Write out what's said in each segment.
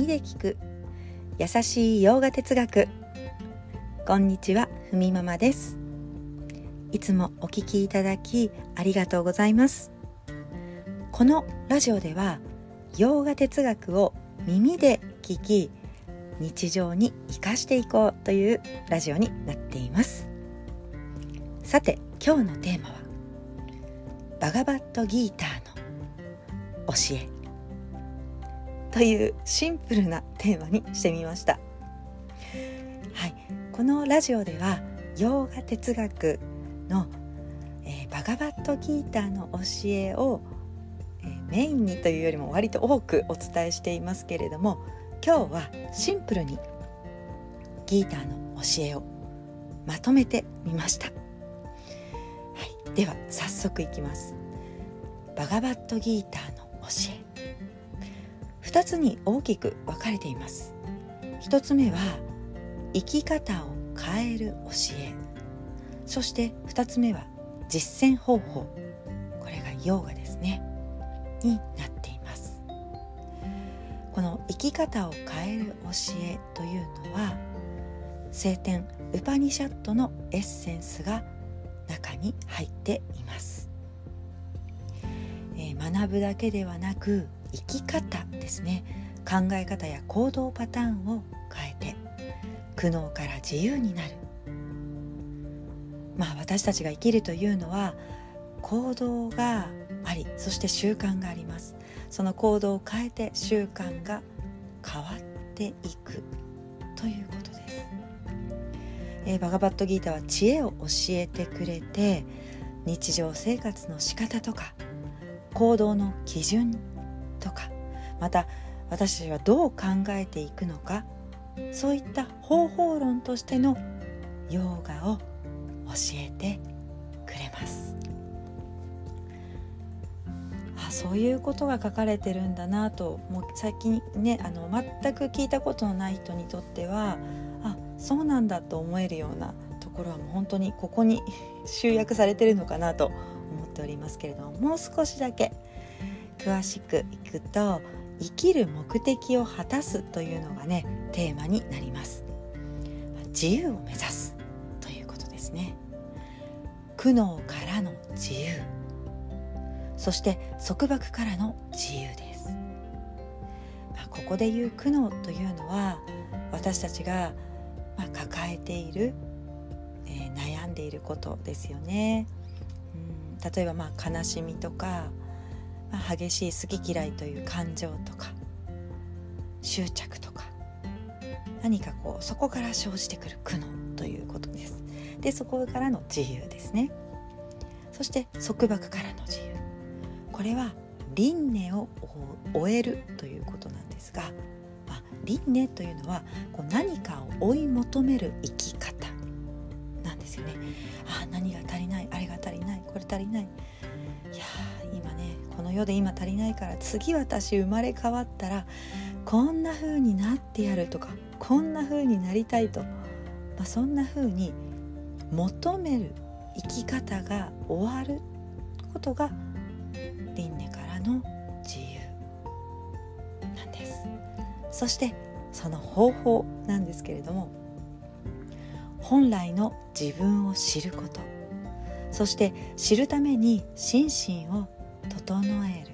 耳で聞く。優しい洋画哲学。こんにちはふみママです。いつもお聞きいただきありがとうございます。このラジオでは洋画哲学を耳で聞き日常に生かしていこうというラジオになっています。さて今日のテーマはバガバットギーターの教え。というシンプルなテーマにしてみました。はい。このラジオでは洋画哲学の、えー、バガバットギーターの教えを、えー、メインにというよりも割と多くお伝えしていますけれども今日はシンプルにギーターの教えをまとめてみました、はい、では早速いきます。バガバットギーターの教え。2つに大きく分かれています。1つ目は生き方を変える教え。そして2つ目は実践方法。これがヨーガですね。になっています。この生き方を変える教えというのは聖典ウパニシャットのエッセンスが中に入っています、えー、学ぶだけではなく生き方ですね。考え方や行動パターンを変えて苦悩から自由になる。まあ私たちが生きるというのは行動がありそして習慣があります。その行動を変えて習慣が変わっていく。ということです、えー、バガバットギータは知恵を教えてくれて日常生活の仕方とか行動の基準とかまた私たちはどう考えていくのかそういった方法論としてのヨガを教えてくれます。あそういうことが書かれてるんだなともう最近ねあの全く聞いたことのない人にとってはあそうなんだと思えるようなところはもう本当にここに集約されてるのかなと思っておりますけれどももう少しだけ詳しくいくと生きる目的を果たすというのがねテーマになります。自由を目指すということですね。苦悩からの自由。そして束縛からの自由です、まあ、ここでいう苦悩というのは私たちが、まあ、抱えている、えー、悩んでいることですよね。うん例えばまあ悲しみとかまあ、激しい好き嫌いという感情とか執着とか何かこうそこから生じてくる苦悩ということです。でそこからの自由ですね。そして束縛からの自由。これは輪廻を終えるということなんですが、まあ、輪廻というのはこう何かを追い求める生き方なんですよね。あ何が足りないあれが足りないこれ足りない。の世で今足りないから次私生まれ変わったらこんな風になってやるとかこんな風になりたいと、まあ、そんな風に求める生き方が終わることが輪廻からの自由なんです。そしてその方法なんですけれども本来の自分を知ること。そして知るために心身を整える。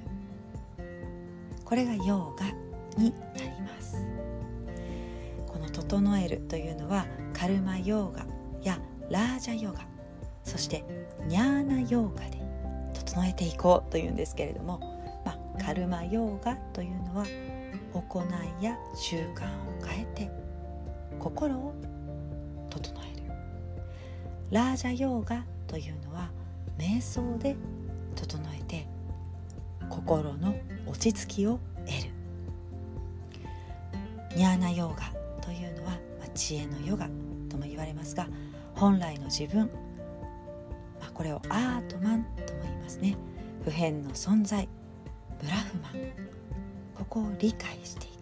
これがヨーガになります。この「整える」というのはカルマヨーガやラージャヨガそしてニャーナヨーガで整えていこうというんですけれども、まあ、カルマヨーガというのは行いや習慣を変えて心を整える。ラージャヨーガというのは瞑想で整心の落ち着きを得る。ニャーナヨーガというのは、まあ、知恵のヨガとも言われますが本来の自分、まあ、これをアートマンとも言いますね。普遍の存在ブラフマン。ここを理解していく。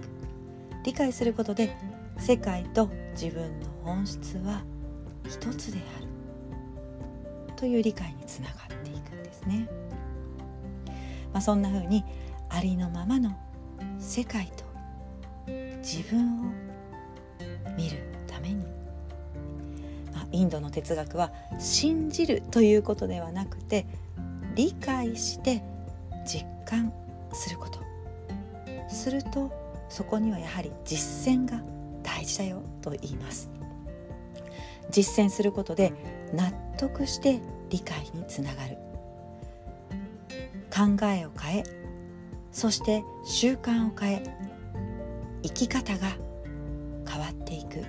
理解することで世界と自分の本質は一つである。という理解につながっていくんですね。まあ、そんな風にありのままの世界と自分を見るために、まあ、インドの哲学は信じるということではなくて理解して実感すること。するとそこにはやはり実践が大事だよと言います。実践することで納得して理解につながる。考えを変えそして習慣を変え生き方が変わっていく。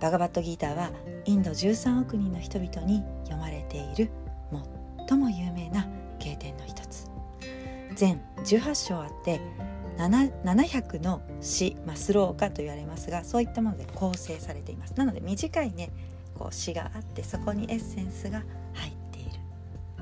バガバットギーターはインド13億人の人々に読まれている最も有名な経典の一つ。全18章あって700の詩、まあ、スローカと言われますがそういったもので構成されています。なので短いねこう詩があってそこにエッセンスが